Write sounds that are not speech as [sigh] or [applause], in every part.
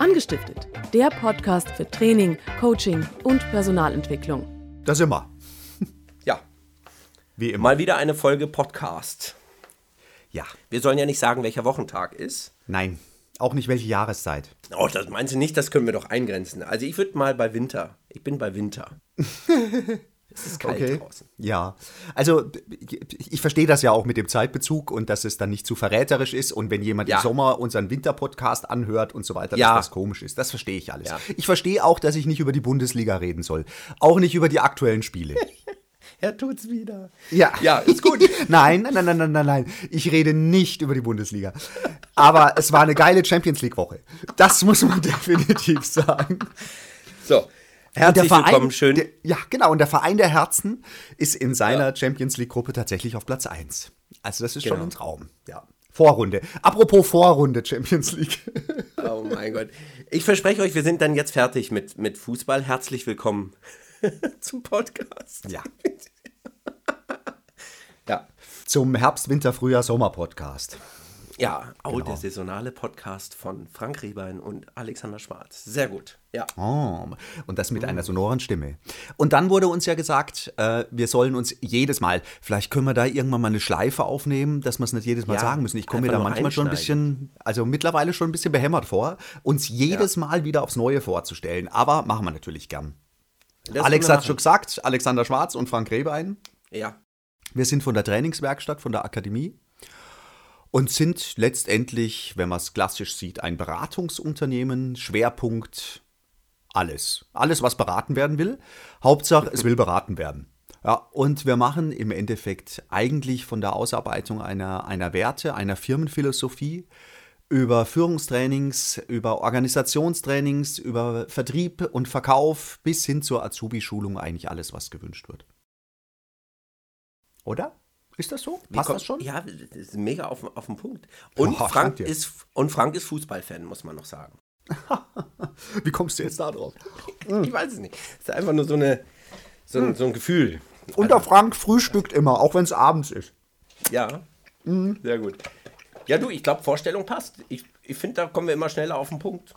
Angestiftet, der Podcast für Training, Coaching und Personalentwicklung. Das immer. [laughs] Ja, Wie immer. mal wieder eine Folge Podcast. Ja. Wir sollen ja nicht sagen, welcher Wochentag ist. Nein. Auch nicht welche Jahreszeit. Oh, das meinst du nicht, das können wir doch eingrenzen. Also ich würde mal bei Winter. Ich bin bei Winter. [laughs] es ist kalt draußen. Ja. Also, ich verstehe das ja auch mit dem Zeitbezug und dass es dann nicht zu verräterisch ist und wenn jemand Ja. im Sommer unseren Winterpodcast anhört und so weiter, Ja. dass das komisch ist. Das verstehe ich alles. Ja. Ich verstehe auch, dass ich nicht über die Bundesliga reden soll. Auch nicht über die aktuellen Spiele. [laughs] Er tut's wieder. Ja. Ja, ist gut. Nein, [laughs] nein, nein, nein, nein, nein, nein. Ich rede nicht über die Bundesliga. Aber es war eine geile Champions League Woche. Das muss man [laughs] definitiv sagen. So, Herzlich willkommen. Schön. Der, ja, genau. Und der Verein der Herzen ist in seiner Champions League-Gruppe tatsächlich auf Platz 1. Also, das ist schon Genau. ein Traum. Ja. Vorrunde. Apropos Vorrunde Champions League. [laughs] Oh mein Gott. Ich verspreche euch, wir sind dann jetzt fertig mit, mit Fußball. Herzlich willkommen [laughs] zum Podcast. Ja. Ja. Zum Herbst, Winter, Frühjahr, Sommer Podcast. Ja, auch Genau. der saisonale Podcast von Frank Riebein und Alexander Schwarz. Sehr gut. Ja. Oh, und das mit einer sonoren Stimme. Und dann wurde uns ja gesagt, äh, wir sollen uns jedes Mal, vielleicht können wir da irgendwann mal eine Schleife aufnehmen, dass wir es nicht jedes Mal Ja, sagen müssen. Ich komme mir da manchmal schon ein bisschen, also mittlerweile schon ein bisschen behämmert vor, uns jedes Mal wieder aufs Neue vorzustellen. Aber machen wir natürlich gern. Das Alex hat schon gesagt, Alexander Schwarz und Frank Rebein. Ja. Wir sind von der Trainingswerkstatt, von der Akademie und sind letztendlich, wenn man es klassisch sieht, ein Beratungsunternehmen. Schwerpunkt alles. Alles, was beraten werden will. Hauptsache, es will beraten werden. Ja, und wir machen im Endeffekt eigentlich von der Ausarbeitung einer, einer Werte, einer Firmenphilosophie über Führungstrainings, über Organisationstrainings, über Vertrieb und Verkauf bis hin zur Azubi-Schulung eigentlich alles, was gewünscht wird. Oder? Ist das so? Passt kommt- das schon? Ja, das ist mega auf, auf den Punkt. Und, Boah, Frank ist, und Frank ist Fußballfan, muss man noch sagen. [laughs] Wie kommst du jetzt da drauf? [laughs] Ich weiß es nicht. Es ist einfach nur so, eine, so, ein, so ein Gefühl. Und der Frank frühstückt immer, auch wenn es abends ist. Ja, Mhm. sehr gut. Ja, du, ich glaube, Vorstellung passt. Ich, ich finde, da kommen wir immer schneller auf den Punkt.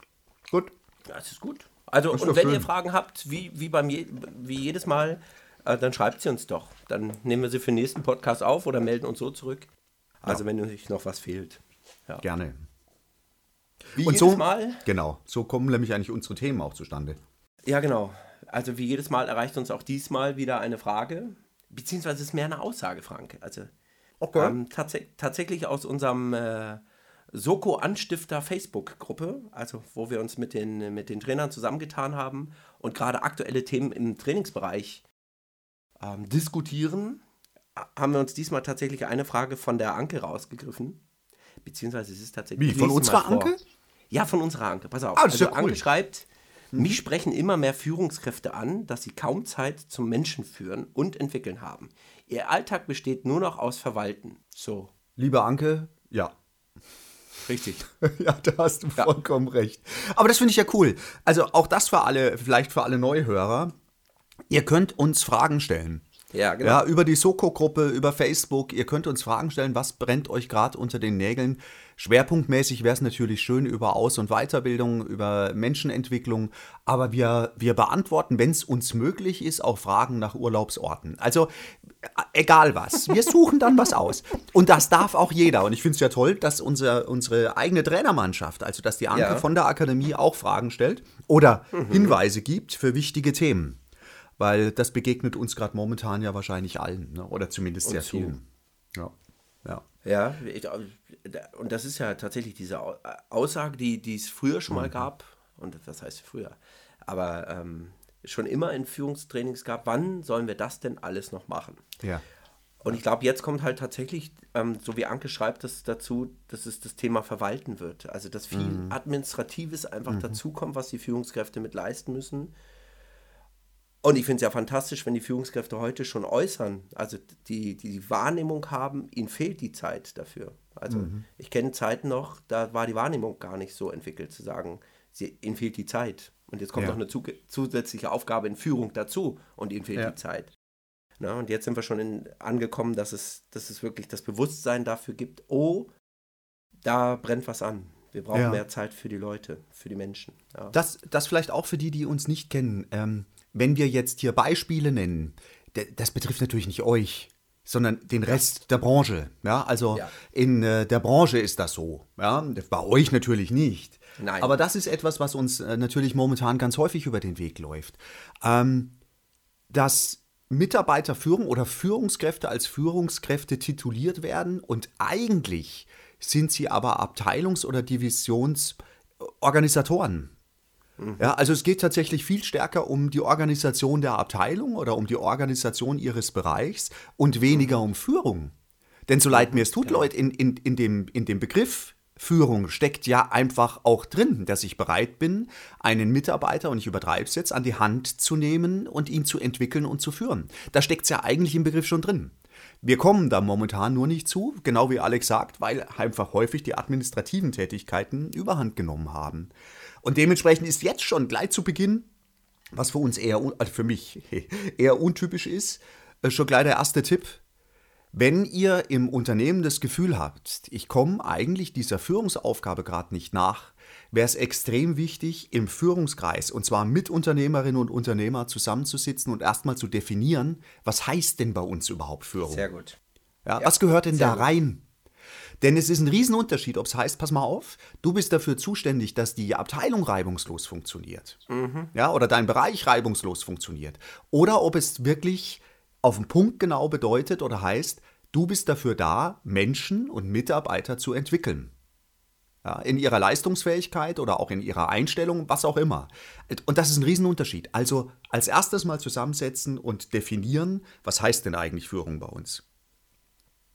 Gut. Ja, das ist gut. Also, ist und wenn schön. ihr Fragen habt, wie, wie, beim je, wie jedes Mal, äh, dann schreibt sie uns doch. Dann nehmen wir sie für den nächsten Podcast auf oder melden uns so zurück. Also, wenn euch noch was fehlt. Ja. Gerne. Wie Und jedes so, Mal. genau, so kommen nämlich eigentlich unsere Themen auch zustande. Ja, genau. Also, wie jedes Mal erreicht uns auch diesmal wieder eine Frage. Beziehungsweise es ist mehr eine Aussage, Frank. Also, Okay. ähm, tats tatsächlich aus unserem äh, Soko-Anstifter Facebook-Gruppe, also wo wir uns mit den, mit den Trainern zusammengetan haben und gerade aktuelle Themen im Trainingsbereich ähm, diskutieren, ha- haben wir uns diesmal tatsächlich eine Frage von der Anke rausgegriffen. Beziehungsweise es ist tatsächlich. Wie, von unserer. Anke? Ja, von unserer Anke. Pass auf. Ah, also ja cool. Anke schreibt, mich sprechen immer mehr Führungskräfte an, dass sie kaum Zeit zum Menschen führen und entwickeln haben. Ihr Alltag besteht nur noch aus Verwalten. So, Liebe Anke, ja. richtig. [laughs] ja, da hast du vollkommen recht. Aber das finde ich ja cool. Also auch das für alle, vielleicht für alle Neuhörer. Ihr könnt uns Fragen stellen. Ja, genau. Ja, über die Soko-Gruppe, über Facebook. Ihr könnt uns Fragen stellen, was brennt euch gerade unter den Nägeln. Schwerpunktmäßig wäre es natürlich schön über Aus- und Weiterbildung, über Menschenentwicklung. Aber wir, wir beantworten, wenn es uns möglich ist, auch Fragen nach Urlaubsorten. Also äh, egal was. Wir suchen dann was aus. Und das darf auch jeder. Und ich finde es ja toll, dass unser, unsere eigene Trainermannschaft, also dass die Anke Ja. von der Akademie auch Fragen stellt oder Hinweise gibt für wichtige Themen. Weil das begegnet uns gerade momentan ja wahrscheinlich allen, ne? oder zumindest sehr zu. vielen. Ja. ja. Ja, und das ist ja tatsächlich diese Au- Aussage, die, die es früher schon Mhm. mal gab. Und was heißt früher? Aber ähm, schon immer in Führungstrainings gab, wann sollen wir das denn alles noch machen? Ja. Und ich glaube, jetzt kommt halt tatsächlich, ähm, so wie Anke schreibt, das dazu, dass es das Thema Verwalten wird. Also, dass viel Mhm. Administratives einfach dazukommt, was die Führungskräfte mit leisten müssen. Und ich finde es ja fantastisch, wenn die Führungskräfte heute schon äußern, also die, die Wahrnehmung haben, ihnen fehlt die Zeit dafür. Also ich kenne Zeiten noch, da war die Wahrnehmung gar nicht so entwickelt, zu sagen, sie, ihnen fehlt die Zeit. Und jetzt kommt Ja. noch eine zu, zusätzliche Aufgabe in Führung dazu und ihnen fehlt Ja. die Zeit. Na, und jetzt sind wir schon in, angekommen, dass es, dass es wirklich das Bewusstsein dafür gibt, oh, da brennt was an. Wir brauchen ja. mehr Zeit für die Leute, für die Menschen. Das, das vielleicht auch für die, die uns nicht kennen. Ähm, wenn wir jetzt hier Beispiele nennen, das betrifft natürlich nicht euch, sondern den Rest der Branche. Ja, also ja. in äh, der Branche ist das so. Ja, bei euch natürlich nicht. Nein. Aber das ist etwas, was uns äh, natürlich momentan ganz häufig über den Weg läuft. Ähm, dass Mitarbeiterführung oder Führungskräfte als Führungskräfte tituliert werden und eigentlich sind sie aber Abteilungs- oder Divisionsorganisatoren. Mhm. Ja, also es geht tatsächlich viel stärker um die Organisation der Abteilung oder um die Organisation ihres Bereichs und weniger um Führung. Denn so leid mir es tut, Leute, in, in, in, dem, in dem Begriff Führung steckt ja einfach auch drin, dass ich bereit bin, einen Mitarbeiter, und ich übertreibe es jetzt, an die Hand zu nehmen und ihn zu entwickeln und zu führen. Da steckt es ja eigentlich im Begriff schon drin. Wir kommen da momentan nur nicht zu, genau wie Alex sagt, weil einfach häufig die administrativen Tätigkeiten überhand genommen haben. Und dementsprechend ist jetzt schon gleich zu Beginn, was für uns eher, also für mich [laughs] eher untypisch ist, äh, schon gleich der erste Tipp. Wenn ihr im Unternehmen das Gefühl habt, ich komme eigentlich dieser Führungsaufgabe gerade nicht nach, wäre es extrem wichtig, im Führungskreis, und zwar mit Unternehmerinnen und Unternehmern zusammenzusitzen und erstmal zu definieren, was heißt denn bei uns überhaupt Führung? Sehr gut. Ja, ja was gehört denn da rein? Denn es ist ein Riesenunterschied, ob es heißt, pass mal auf, du bist dafür zuständig, dass die Abteilung reibungslos funktioniert. Mhm. Ja, oder dein Bereich reibungslos funktioniert. Oder ob es wirklich auf den Punkt genau bedeutet oder heißt, du bist dafür da, Menschen und Mitarbeiter zu entwickeln. Ja, in ihrer Leistungsfähigkeit oder auch in ihrer Einstellung, was auch immer. Und das ist ein Riesenunterschied. Also als erstes mal zusammensetzen und definieren, was heißt denn eigentlich Führung bei uns?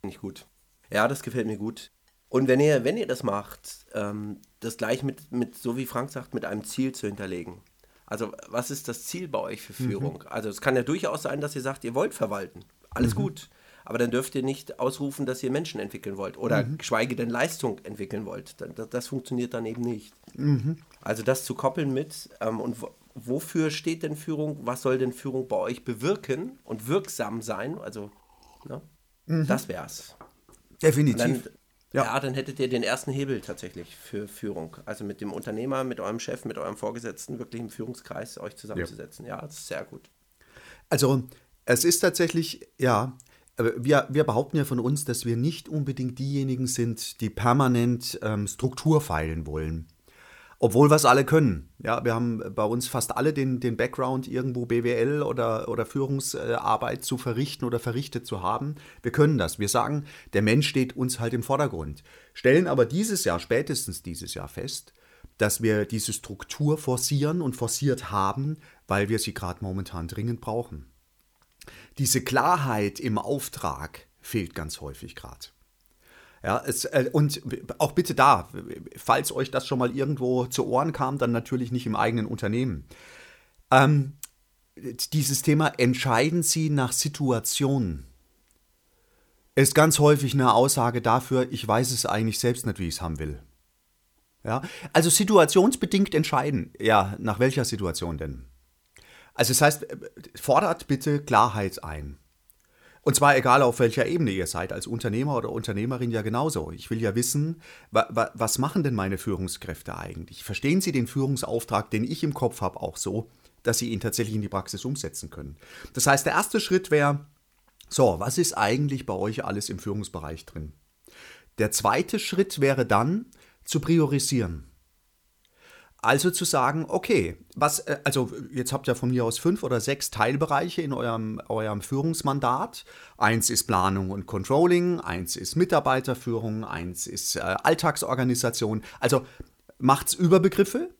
Nicht gut. Ja, das gefällt mir gut. Und wenn ihr, wenn ihr das macht, ähm, das gleich mit, mit, so wie Frank sagt, mit einem Ziel zu hinterlegen. Also, was ist das Ziel bei euch für mhm. Führung? Mhm. Also, es kann ja durchaus sein, dass ihr sagt, ihr wollt verwalten. Alles mhm. gut. Aber dann dürft ihr nicht ausrufen, dass ihr Menschen entwickeln wollt oder mhm. geschweige denn Leistung entwickeln wollt. Das, das funktioniert dann eben nicht. Mhm. Also, das zu koppeln mit ähm, und wofür steht denn Führung? Was soll denn Führung bei euch bewirken und wirksam sein? Also, ne? Mhm. das wär's. Definitiv. Dann, ja. ja. dann hättet ihr den ersten Hebel tatsächlich für Führung. Also mit dem Unternehmer, mit eurem Chef, mit eurem Vorgesetzten wirklich im Führungskreis euch zusammenzusetzen. Ja, ja das ist sehr gut. Also es ist tatsächlich, ja, wir, wir behaupten ja von uns, dass wir nicht unbedingt diejenigen sind, die permanent ähm, Struktur feilen wollen. Obwohl wir es alle können. Ja, wir haben bei uns fast alle den, den Background, irgendwo BWL oder, oder Führungsarbeit zu verrichten oder verrichtet zu haben. Wir können das. Wir sagen, der Mensch steht uns halt im Vordergrund. Stellen aber dieses Jahr, spätestens dieses Jahr fest, dass wir diese Struktur forcieren und forciert haben, weil wir sie gerade momentan dringend brauchen. Diese Klarheit im Auftrag fehlt ganz häufig gerade. Ja, es, äh, und auch bitte da, falls euch das schon mal irgendwo zu Ohren kam, dann natürlich nicht im eigenen Unternehmen. Ähm, dieses Thema entscheiden Sie nach Situationen ist ganz häufig eine Aussage dafür, ich weiß es eigentlich selbst nicht, wie ich es haben will. Ja, also situationsbedingt entscheiden. Ja, nach welcher Situation denn? Also das heißt, fordert bitte Klarheit ein. Und zwar egal auf welcher Ebene ihr seid, als Unternehmer oder Unternehmerin ja genauso. Ich will ja wissen, wa wa was machen denn meine Führungskräfte eigentlich? Verstehen sie den Führungsauftrag, den ich im Kopf habe, auch so, dass sie ihn tatsächlich in die Praxis umsetzen können? Das heißt, der erste Schritt wäre, so, was ist eigentlich bei euch alles im Führungsbereich drin? Der zweite Schritt wäre dann zu priorisieren. Also zu sagen, okay, was, äh, also jetzt habt ihr von mir aus fünf oder sechs Teilbereiche in eurem, eurem Führungsmandat. Eins ist Planung und Controlling, eins ist Mitarbeiterführung, eins ist äh, Alltagsorganisation. Also macht's Überbegriffe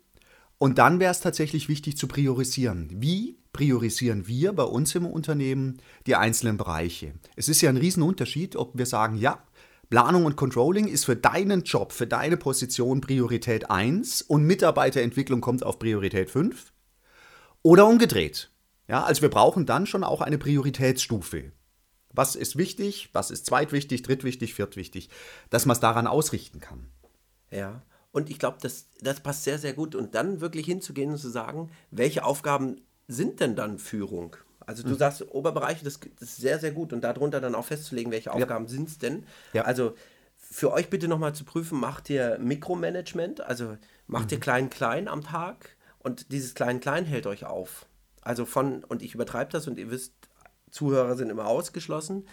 und dann wäre es tatsächlich wichtig zu priorisieren. Wie priorisieren wir bei uns im Unternehmen die einzelnen Bereiche? Es ist ja ein Riesenunterschied, ob wir sagen, ja, Planung und Controlling ist für deinen Job, für deine Position Priorität 1 und Mitarbeiterentwicklung kommt auf Priorität 5. Oder umgedreht. Ja, also wir brauchen dann schon auch eine Prioritätsstufe. Was ist wichtig, was ist zweitwichtig, drittwichtig, viertwichtig, dass man es daran ausrichten kann. Ja, und ich glaube, das, das passt sehr, sehr gut. Und dann wirklich hinzugehen und zu sagen, welche Aufgaben sind denn dann Führung? Also du mhm. sagst Oberbereiche, das, das, ist sehr, sehr gut und darunter dann auch festzulegen, welche Aufgaben ja. sind es denn. Ja. Also für euch bitte nochmal zu prüfen, macht ihr Mikromanagement, also macht ihr klein-klein am Tag und dieses klein-klein hält euch auf. Also von, und ich übertreibe das und ihr wisst, Zuhörer sind immer ausgeschlossen,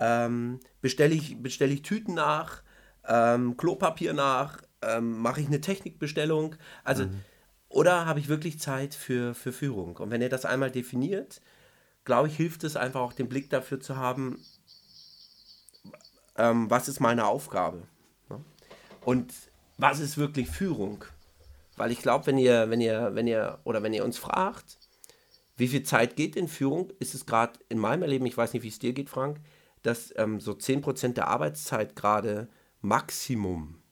ähm, bestelle ich, bestell ich Tüten nach, ähm, Klopapier nach, ähm, mache ich eine Technikbestellung, also mhm. oder habe ich wirklich Zeit für, für Führung? Und wenn ihr das einmal definiert, glaube ich, hilft es einfach auch den Blick dafür zu haben, ähm, was ist meine Aufgabe? Ne? Und was ist wirklich Führung? Weil ich glaube, wenn ihr, wenn ihr, wenn ihr, oder wenn ihr uns fragt, wie viel Zeit geht in Führung, ist es gerade in meinem Erleben, ich weiß nicht, wie es dir geht, Frank, dass ähm, so 10% der Arbeitszeit gerade Maximum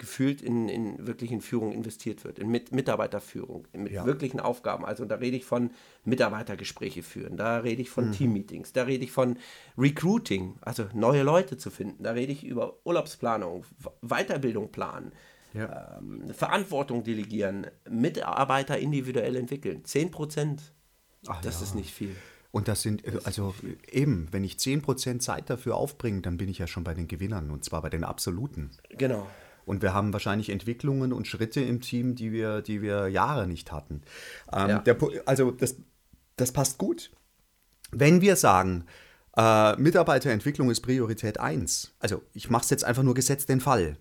gefühlt in, in wirklich in Führung investiert wird, in Mit Mitarbeiterführung, mit ja. wirklichen Aufgaben. Also da rede ich von Mitarbeitergespräche führen, da rede ich von mhm. Teammeetings, da rede ich von Recruiting, also neue Leute zu finden, da rede ich über Urlaubsplanung, Weiterbildung planen, ja. ähm, Verantwortung delegieren, Mitarbeiter individuell entwickeln. 10 Prozent, das ja. ist nicht viel. Und das sind, also eben, wenn ich 10% Zeit dafür aufbringe, dann bin ich ja schon bei den Gewinnern und zwar bei den Absoluten. Genau. Und wir haben wahrscheinlich Entwicklungen und Schritte im Team, die wir, die wir Jahre nicht hatten. Ähm, ja. der, also das, das passt gut. Wenn wir sagen, äh, Mitarbeiterentwicklung ist Priorität 1, also ich mache es jetzt einfach nur gesetzt den Fall,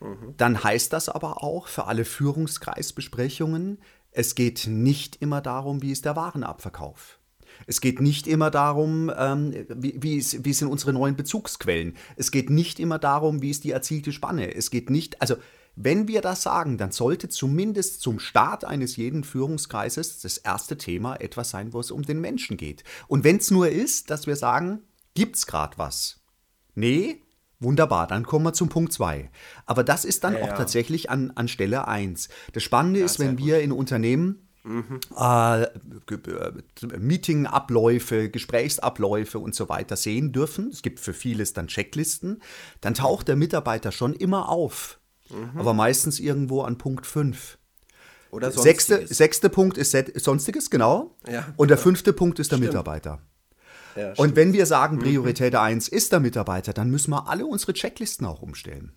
mhm. dann heißt das aber auch für alle Führungskreisbesprechungen, es geht nicht immer darum, wie ist der Warenabverkauf. Es geht nicht immer darum, ähm, wie, wie, ist, wie sind unsere neuen Bezugsquellen. Es geht nicht immer darum, wie ist die erzielte Spanne. Es geht nicht, also wenn wir das sagen, dann sollte zumindest zum Start eines jeden Führungskreises das erste Thema etwas sein, wo es um den Menschen geht. Und wenn es nur ist, dass wir sagen, gibt es gerade was? Nee, Wunderbar, dann kommen wir zum Punkt 2. Aber das ist dann ja, auch ja. tatsächlich an, an Stelle 1. Das Spannende ja, ist, wenn wir in Unternehmen Mhm. Äh, Meetingabläufe, Gesprächsabläufe und so weiter sehen dürfen. Es gibt für vieles dann Checklisten. Dann taucht der Mitarbeiter schon immer auf, mhm. aber meistens irgendwo an Punkt 5. Oder sonstiges. Sechste, sechste Punkt ist Sonstiges, genau. Ja, und der fünfte Punkt ist der stimmt. Mitarbeiter. Ja, und wenn wir sagen, mhm. Priorität mhm. 1 ist der Mitarbeiter, dann müssen wir alle unsere Checklisten auch umstellen.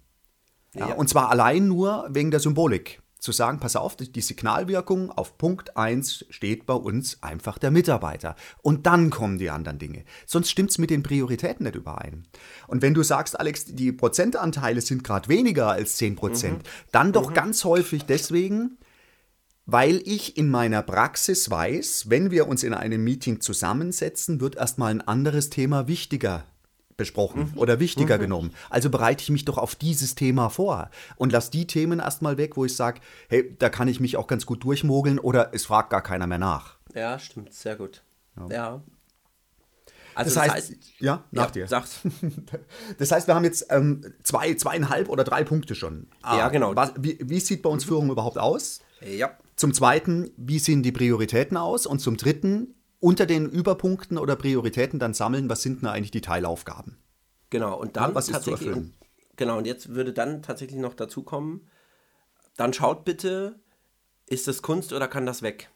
Ja, ja. Und zwar allein nur wegen der Symbolik zu sagen, pass auf, die Signalwirkung auf Punkt 1 steht bei uns einfach der Mitarbeiter. Und dann kommen die anderen Dinge. Sonst stimmt es mit den Prioritäten nicht überein. Und wenn du sagst, Alex, die Prozentanteile sind gerade weniger als 10 Prozent, mhm. dann doch mhm. ganz häufig deswegen, weil ich in meiner Praxis weiß, wenn wir uns in einem Meeting zusammensetzen, wird erstmal ein anderes Thema wichtiger besprochen mhm. oder wichtiger mhm. genommen. Also bereite ich mich doch auf dieses Thema vor und lasse die Themen erstmal weg, wo ich sage, hey, da kann ich mich auch ganz gut durchmogeln oder es fragt gar keiner mehr nach. Ja, stimmt, sehr gut. Ja. ja. Also das, das heißt, heißt, ja, nach ja, dir. Sag's. [laughs] Das heißt, wir haben jetzt ähm, zwei, zweieinhalb oder drei Punkte schon. Ah, ja, genau. Was, wie, wie, sieht bei uns mhm. Führung überhaupt aus? Ja. Zum Zweiten, wie sehen die Prioritäten aus? Und zum Dritten, unter den Überpunkten oder Prioritäten dann sammeln, was sind denn eigentlich die Teilaufgaben? Genau, und dann ja, was tatsächlich. Ist genau, und jetzt würde dann tatsächlich noch dazu kommen, dann schaut bitte, ist das Kunst oder kann das weg?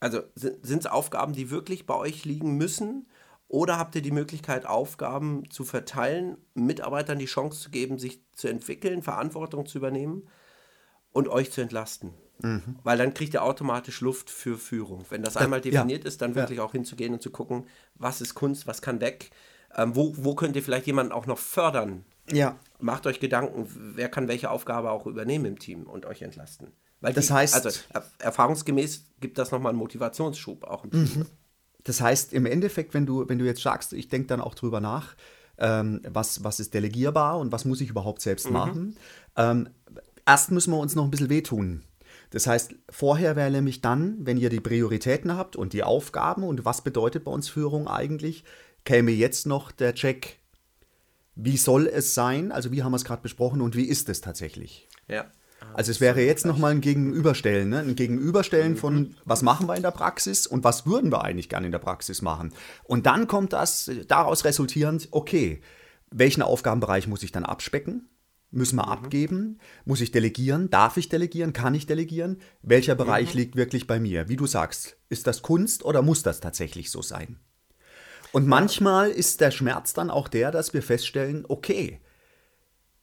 Also sind es Aufgaben, die wirklich bei euch liegen müssen? Oder habt ihr die Möglichkeit, Aufgaben zu verteilen, Mitarbeitern die Chance zu geben, sich zu entwickeln, Verantwortung zu übernehmen und euch zu entlasten? Mhm. Weil dann kriegt ihr automatisch Luft für Führung. Wenn das einmal definiert ja. ist, dann wirklich ja. auch hinzugehen und zu gucken, was ist Kunst, was kann weg, ähm, wo, wo könnt ihr vielleicht jemanden auch noch fördern. Ja. Macht euch Gedanken, wer kann welche Aufgabe auch übernehmen im Team und euch entlasten. Weil das die, heißt, also er, erfahrungsgemäß gibt das nochmal einen Motivationsschub auch im Team. Mhm. Das heißt, im Endeffekt, wenn du, wenn du jetzt sagst, ich denke dann auch drüber nach, ähm, was, was ist delegierbar und was muss ich überhaupt selbst mhm. machen. Ähm, erst müssen wir uns noch ein bisschen wehtun. Das heißt, vorher wäre nämlich dann, wenn ihr die Prioritäten habt und die Aufgaben und was bedeutet bei uns Führung eigentlich, käme jetzt noch der Check, wie soll es sein, also wie haben wir es gerade besprochen und wie ist es tatsächlich. Ja. Also es wäre jetzt nochmal ein Gegenüberstellen, ne? ein Gegenüberstellen von, mhm. was machen wir in der Praxis und was würden wir eigentlich gerne in der Praxis machen. Und dann kommt das daraus resultierend, okay, welchen Aufgabenbereich muss ich dann abspecken? Müssen wir mhm. abgeben? Muss ich delegieren? Darf ich delegieren? Kann ich delegieren? Welcher Bereich mhm. liegt wirklich bei mir? Wie du sagst, ist das Kunst oder muss das tatsächlich so sein? Und manchmal ist der Schmerz dann auch der, dass wir feststellen, okay,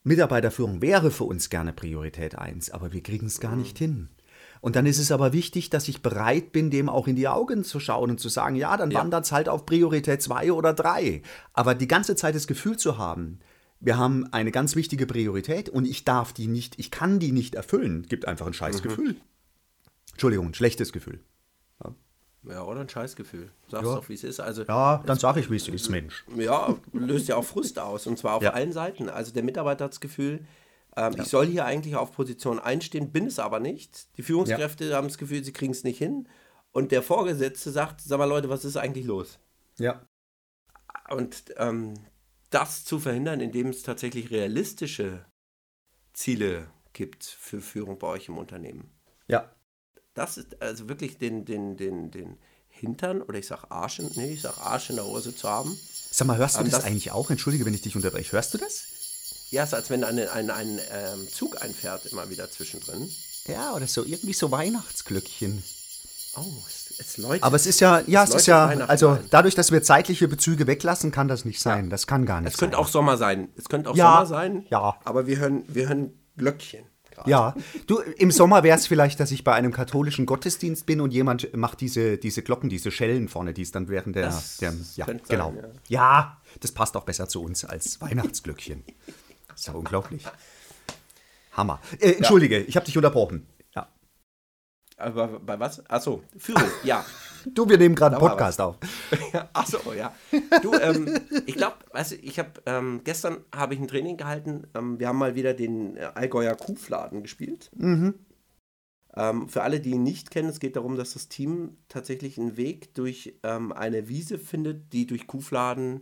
Mitarbeiterführung wäre für uns gerne Priorität 1, aber wir kriegen es gar nicht hin. Und dann ist es aber wichtig, dass ich bereit bin, dem auch in die Augen zu schauen und zu sagen, ja, dann Ja. wandert es halt auf Priorität 2 oder 3. Aber die ganze Zeit das Gefühl zu haben, wir haben eine ganz wichtige Priorität und ich darf die nicht, ich kann die nicht erfüllen, gibt einfach ein scheiß Gefühl. Entschuldigung, ein schlechtes Gefühl. Ja, oder ein Scheißgefühl. Sagst Ja. doch, wie es ist. Also, Ja, dann sage ich, wie es ist, Mensch. ja, löst ja auch Frust aus. Und zwar auf Ja. allen Seiten. Also der Mitarbeiter hat das Gefühl, ähm, ich soll hier eigentlich auf Position einstehen, bin es aber nicht. Die Führungskräfte haben das Gefühl, sie kriegen es nicht hin. Und der Vorgesetzte sagt, sag mal Leute, was ist eigentlich los? Ja. Und ähm, das zu verhindern, indem es tatsächlich realistische Ziele gibt für Führung bei euch im Unternehmen. Ja. Das ist also wirklich den, den, den, den Hintern oder ich sag Arsch, in- nee, ich sag Arsch in der Hose zu haben. Sag mal, hörst du das, das- eigentlich auch? Entschuldige, wenn ich dich unterbreche. Hörst du das? Ja, es ist, als wenn ein, ein, ein ähm, Zug einfährt, immer wieder zwischendrin. Ja, oder so irgendwie so Weihnachtsglöckchen. Oh, es, es läutet. Aber es ist ja, ja, es läutet ist ja, also dadurch, dass wir zeitliche Bezüge weglassen, kann das nicht sein. Das kann gar nicht es könnte sein. auch Sommer sein. Es könnte auch Ja, Sommer sein. ja. Aber wir hören, wir hören Glöckchen. Ja, du, im Sommer wäre es vielleicht, dass ich bei einem katholischen Gottesdienst bin und jemand macht diese, diese Glocken, diese Schellen vorne, die es dann während der, der ja, genau. sein, ja. das passt auch besser zu uns als Weihnachtsglöckchen. ist ja unglaublich. Hammer. Äh, Entschuldige, ich habe dich unterbrochen. Aber bei was? Achso, Führung, ja. [laughs] Du, wir nehmen gerade einen Podcast auf. [laughs] Achso, ja. Du, ähm, ich glaube, weißt du, ich habe ähm, gestern habe ich ein Training gehalten. Ähm, wir haben mal wieder den äh, Allgäuer Kuhfladen gespielt. Ähm, für alle, die ihn nicht kennen, es geht darum, dass das Team tatsächlich einen Weg durch ähm, eine Wiese findet, die durch Kuhfladen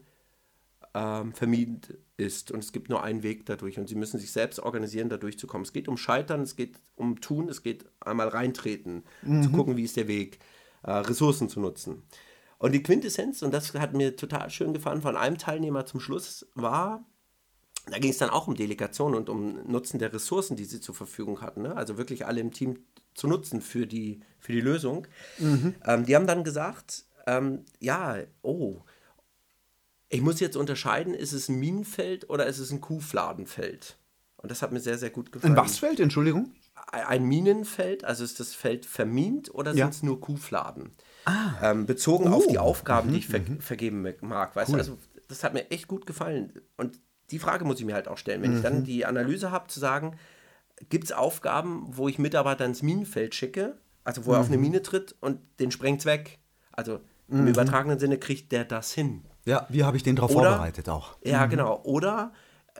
ähm, vermieden ist. Und es gibt nur einen Weg dadurch. Und sie müssen sich selbst organisieren, da durchzukommen. Es geht um Scheitern, es geht um Tun, es geht einmal reintreten, zu gucken, wie ist der Weg, äh, Ressourcen zu nutzen. Und die Quintessenz, und das hat mir total schön gefallen, von einem Teilnehmer zum Schluss war, da ging es dann auch um Delegation und um Nutzen der Ressourcen, die sie zur Verfügung hatten. Ne? Also wirklich alle im Team zu nutzen für die, für die Lösung. Ähm, die haben dann gesagt, ähm, ja, oh, ich muss jetzt unterscheiden, ist es ein Minenfeld oder ist es ein Kuhfladenfeld? Und das hat mir sehr, sehr gut gefallen. Ein was Feld, Entschuldigung? Ein Minenfeld, also ist das Feld vermint oder Ja. sind es nur Kuhfladen? Ähm, bezogen auf die Aufgaben, die ich ver vergeben mag. Weißt du, also das hat mir echt gut gefallen. Und die Frage muss ich mir halt auch stellen, wenn ich dann die Analyse habe, zu sagen, gibt es Aufgaben, wo ich Mitarbeiter ins Minenfeld schicke, also wo er auf eine Mine tritt und den sprengt's weg. Also im übertragenen Sinne kriegt der das hin. Ja, wie habe ich den darauf vorbereitet auch? Ja, genau. Oder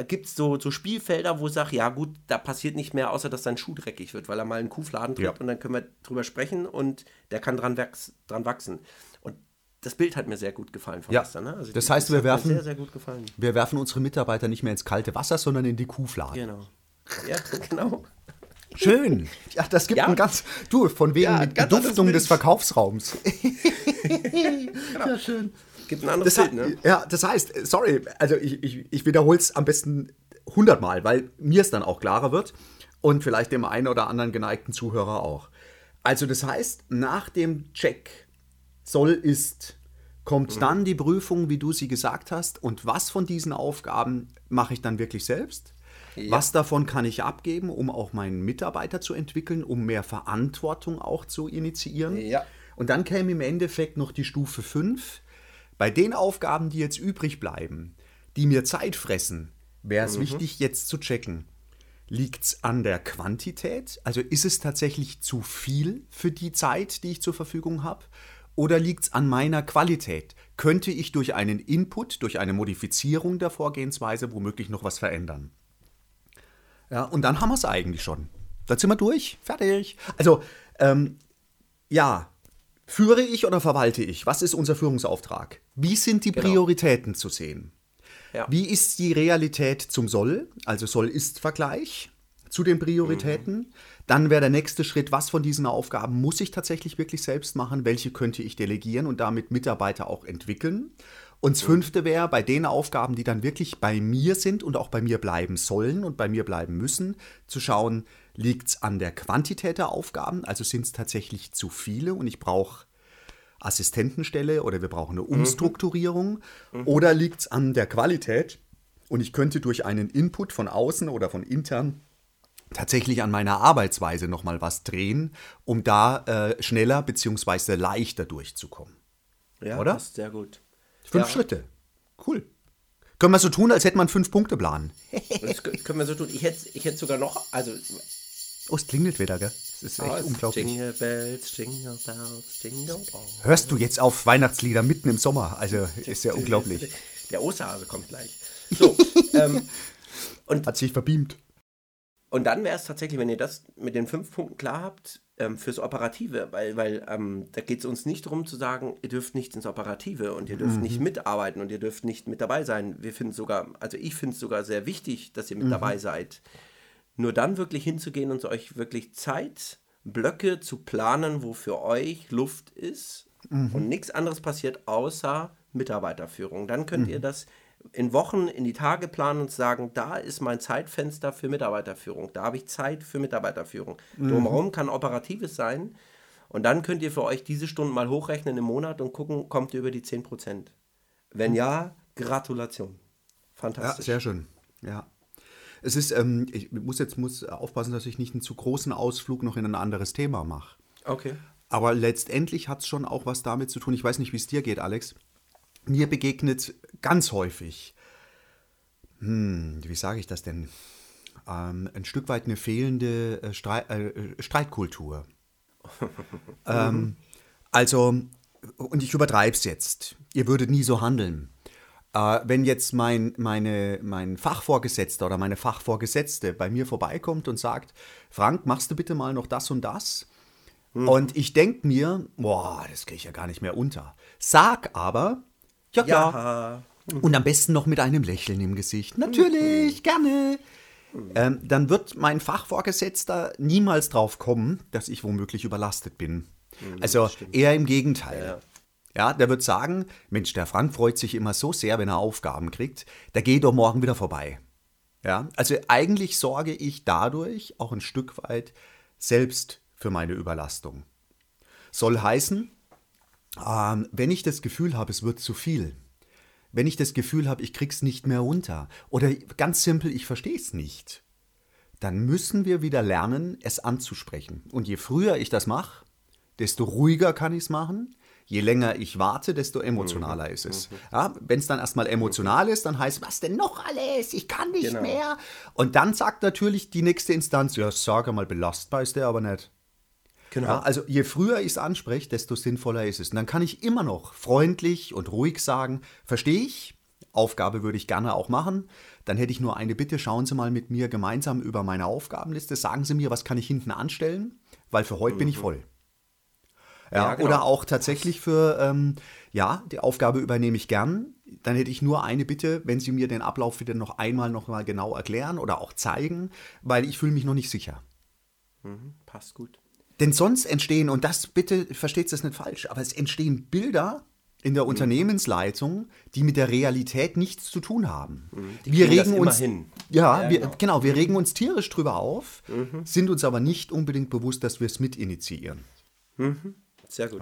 gibt es so, so Spielfelder, wo ich sage, ja gut, da passiert nicht mehr, außer dass sein Schuh dreckig wird, weil er mal einen Kuhfladen tritt Ja. und dann können wir drüber sprechen und der kann dran, wachs dran wachsen. Und das Bild hat mir sehr gut gefallen von Ja. gestern. Ne? Also Das die- heißt, wir hat mir werfen- sehr, sehr gut gefallen. Wir werfen unsere Mitarbeiter nicht mehr ins kalte Wasser, sondern in die Kuhfladen. Genau. Ja, [laughs] genau. Schön. Ja, das gibt Ja. ein ganz. Du, von wegen Ja, Beduftung des. Verkaufsraums. [laughs] Ja, schön. Gibt ein anderes Das, Bild, ne? Ja, das heißt, sorry, also ich, ich, ich wiederhole es am besten hundertmal, weil mir es dann auch klarer wird und vielleicht dem einen oder anderen geneigten Zuhörer auch. Also das heißt, nach dem Check soll ist, kommt Mhm. dann die Prüfung, wie du sie gesagt hast, und was von diesen Aufgaben mache ich dann wirklich selbst? Was davon kann ich abgeben, um auch meinen Mitarbeiter zu entwickeln, um mehr Verantwortung auch zu initiieren? Ja. Und dann käme im Endeffekt noch die Stufe 5. Bei den Aufgaben, die jetzt übrig bleiben, die mir Zeit fressen, wäre es wichtig, jetzt zu checken. Liegt es an der Quantität? Also ist es tatsächlich zu viel für die Zeit, die ich zur Verfügung habe? Oder liegt es an meiner Qualität? Könnte ich durch einen Input, durch eine Modifizierung der Vorgehensweise womöglich noch was verändern? Ja, und dann haben wir es eigentlich schon. Dann sind wir durch. Fertig. Also, ähm, ja, führe ich oder verwalte ich? Was ist unser Führungsauftrag? Wie sind die Prioritäten zu sehen? Ja. Wie ist die Realität zum Soll, also Soll-Ist-Vergleich zu den Prioritäten? Dann wäre der nächste Schritt, was von diesen Aufgaben muss ich tatsächlich wirklich selbst machen? Welche könnte ich delegieren und damit Mitarbeiter auch entwickeln? Und das fünfte wäre, bei den Aufgaben, die dann wirklich bei mir sind und auch bei mir bleiben sollen und bei mir bleiben müssen, zu schauen, liegt es an der Quantität der Aufgaben, also sind es tatsächlich zu viele und ich brauche Assistentenstelle oder wir brauchen eine Umstrukturierung oder liegt es an der Qualität? und ich könnte durch einen Input von außen oder von intern tatsächlich an meiner Arbeitsweise nochmal was drehen, um da äh, schneller bzw. leichter durchzukommen. Ja, Oder? sehr gut. Fünf Ja. Schritte. Cool. Können wir so tun, als hätte man fünf Punkte Plan. Das kö- können wir so tun. Ich hätte ich hätte sogar noch, also Oh, es klingelt wieder, gell? Das ist echt es- unglaublich. Jingle bells, jingle bells, jingle bells. Hörst du jetzt auf Weihnachtslieder mitten im Sommer? Also ist ja unglaublich. Der Osterhase kommt gleich. So, [laughs] ähm, Hat sich verbeamt. und dann wäre es tatsächlich, wenn ihr das mit den fünf Punkten klar habt, ähm, fürs Operative, weil, weil ähm, da geht es uns nicht darum zu sagen, ihr dürft nicht ins Operative und ihr dürft nicht mitarbeiten und ihr dürft nicht mit dabei sein. Wir finden sogar, also ich finde es sogar sehr wichtig, dass ihr mit dabei seid. Nur dann wirklich hinzugehen und euch wirklich Zeitblöcke zu planen, wo für euch Luft ist und nichts anderes passiert außer Mitarbeiterführung. Dann könnt ihr das in Wochen, in die Tage planen und sagen, da ist mein Zeitfenster für Mitarbeiterführung. Da habe ich Zeit für Mitarbeiterführung. Drumherum kann Operatives sein. Und dann könnt ihr für euch diese Stunden mal hochrechnen im Monat und gucken, kommt ihr über die 10%. Wenn ja, Gratulation. Ja, Fantastisch. sehr schön. Ja. Es ist, ähm, ich muss jetzt muss aufpassen, dass ich nicht einen zu großen Ausflug noch in ein anderes Thema mache. okay. Aber letztendlich hat es schon auch was damit zu tun. Ich weiß nicht, wie es dir geht, Alex. Mir begegnet ganz häufig, hm, wie sage ich das denn, ähm, ein Stück weit eine fehlende äh, Strei äh, Streitkultur. [laughs] ähm, also, und ich übertreibe es jetzt. Ihr würdet nie so handeln. Äh, wenn jetzt mein, meine, mein Fachvorgesetzter oder meine Fachvorgesetzte bei mir vorbeikommt und sagt, Frank, machst du bitte mal noch das und das? Und ich denke mir, boah, das kriege ich ja gar nicht mehr unter. Sag aber, ja, ja. Ja. Und am besten noch mit einem Lächeln im Gesicht. Natürlich, gerne. Ähm, dann wird mein Fachvorgesetzter niemals drauf kommen, dass ich womöglich überlastet bin. Also eher im Gegenteil. Ja, der wird sagen, Mensch, der Frank freut sich immer so sehr, wenn er Aufgaben kriegt, der geht doch morgen wieder vorbei. Ja, also eigentlich sorge ich dadurch auch ein Stück weit selbst für meine Überlastung. Soll heißen, ähm, wenn ich das Gefühl habe, es wird zu viel, wenn ich das Gefühl habe, ich krieg's nicht mehr runter oder ganz simpel, ich verstehe es nicht, dann müssen wir wieder lernen, es anzusprechen. Und je früher ich das mache, desto ruhiger kann ich es machen. Je länger ich warte, desto emotionaler ist es. Ja, Wenn es dann erstmal emotional ist, dann heißt, was denn noch alles? Ich kann nicht Genau. mehr. Und dann sagt natürlich die nächste Instanz, ja, sag mal, belastbar ist der aber nicht. Genau. Ja, also je früher ich es anspreche, desto sinnvoller ist es. Und dann kann ich immer noch freundlich und ruhig sagen, verstehe ich, Aufgabe würde ich gerne auch machen. Dann hätte ich nur eine Bitte, schauen Sie mal mit mir gemeinsam über meine Aufgabenliste, sagen Sie mir, was kann ich hinten anstellen, weil für heute bin ich voll. Ja, Ja, genau. Oder auch tatsächlich für, ähm, ja, die Aufgabe übernehme ich gern. Dann hätte ich nur eine Bitte, wenn Sie mir den Ablauf wieder noch einmal noch mal genau erklären oder auch zeigen, weil ich fühle mich noch nicht sicher. Passt gut. Denn sonst entstehen, und das bitte versteht das nicht falsch, aber es entstehen Bilder in der Unternehmensleitung, die mit der Realität nichts zu tun haben. Die wir das regen uns, hin. Ja, Ja, wir, genau. genau. wir regen uns tierisch drüber auf, sind uns aber nicht unbedingt bewusst, dass wir es mit initiieren. Sehr gut.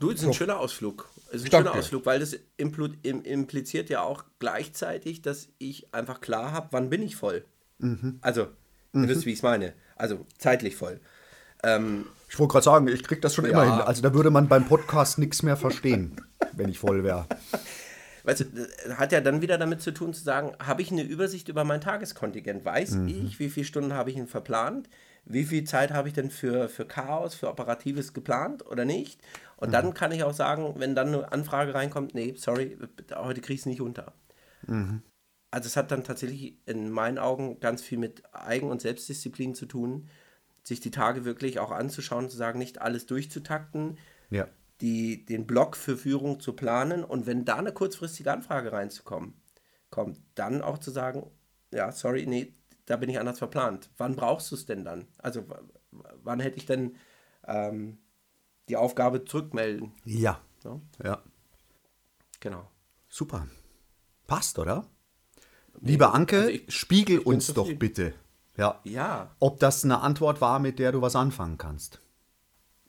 Du, es ist ein schöner Ausflug. Es ist ein Danke. schöner Ausflug, weil das impliziert ja auch gleichzeitig, dass ich einfach klar habe, wann bin ich voll. Mhm. Also, ihr wisst, wie ich es meine. Also zeitlich voll. Ähm, Ich wollte gerade sagen, ich kriege das schon Ja. immer hin. Also da würde man beim Podcast nichts mehr verstehen, [laughs] wenn ich voll wäre. weißt du, hat ja dann wieder damit zu tun, zu sagen, habe ich eine Übersicht über mein Tageskontingent? Weiß Mhm. ich, wie viele Stunden habe ich denn verplant? Wie viel Zeit habe ich denn für, für Chaos, für Operatives geplant oder nicht? Und Mhm. dann kann ich auch sagen, wenn dann eine Anfrage reinkommt, nee, sorry, heute kriege ich es nicht unter. Mhm. Also es hat dann tatsächlich in meinen Augen ganz viel mit Eigen- und Selbstdisziplin zu tun, sich die Tage wirklich auch anzuschauen, zu sagen, nicht alles durchzutakten, Ja. die, den Block für Führung zu planen und wenn da eine kurzfristige Anfrage reinzukommen, kommt dann auch zu sagen, ja, sorry, nee, da bin ich anders verplant. Wann brauchst du es denn dann? Also wann hätte ich denn ähm, die Aufgabe zurückmelden? Ja. Ja, Ja. genau. Super. Passt, oder? Liebe Anke, also ich- spiegel ich uns doch zufrieden. bitte. Ja. Ja, Ob das eine Antwort war, mit der du was anfangen kannst.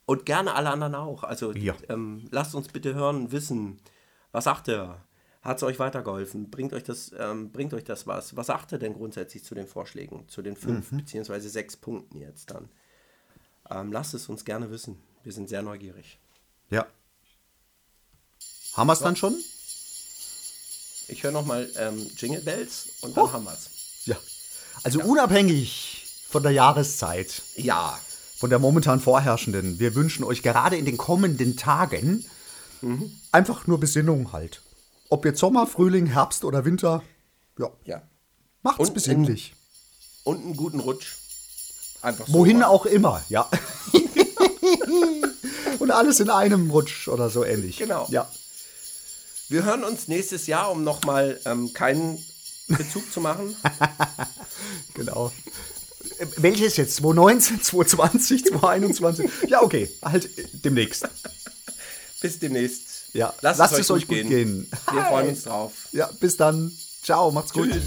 und gerne alle anderen auch. Also Ja. ähm, lasst uns bitte hören, wissen, was sagt er? Hat es euch weitergeholfen? Bringt euch, das, ähm, bringt euch das was? Was sagt ihr denn grundsätzlich zu den Vorschlägen, zu den fünf beziehungsweise sechs Punkten jetzt dann? Ähm, lasst es uns gerne wissen. Wir sind sehr neugierig. Ja. Haben wir es dann schon? Ich höre nochmal ähm, Jingle Bells und dann Oh. haben wir es. Ja. Also unabhängig von der Jahreszeit, Ja, von der momentan vorherrschenden, wir wünschen euch gerade in den kommenden Tagen einfach nur Besinnung halt. Ob jetzt Sommer, Frühling, Herbst oder Winter, ja, ja. macht's Und- besinnlich. Und einen guten Rutsch. Einfach so Wohin auch immer, ja. [laughs] Und alles in einem Rutsch oder so ähnlich. Genau. Ja. Wir hören uns nächstes Jahr, um nochmal ähm, keinen Bezug zu machen. [laughs] Genau. Welches jetzt? 2019, 2020, 2021? Ja, okay. Halt äh, demnächst. Bis demnächst. Ja. Lasst, Lasst es, es euch gut gehen. Wir freuen uns drauf. Ja, bis dann. Ciao, macht's gut. Tschüss.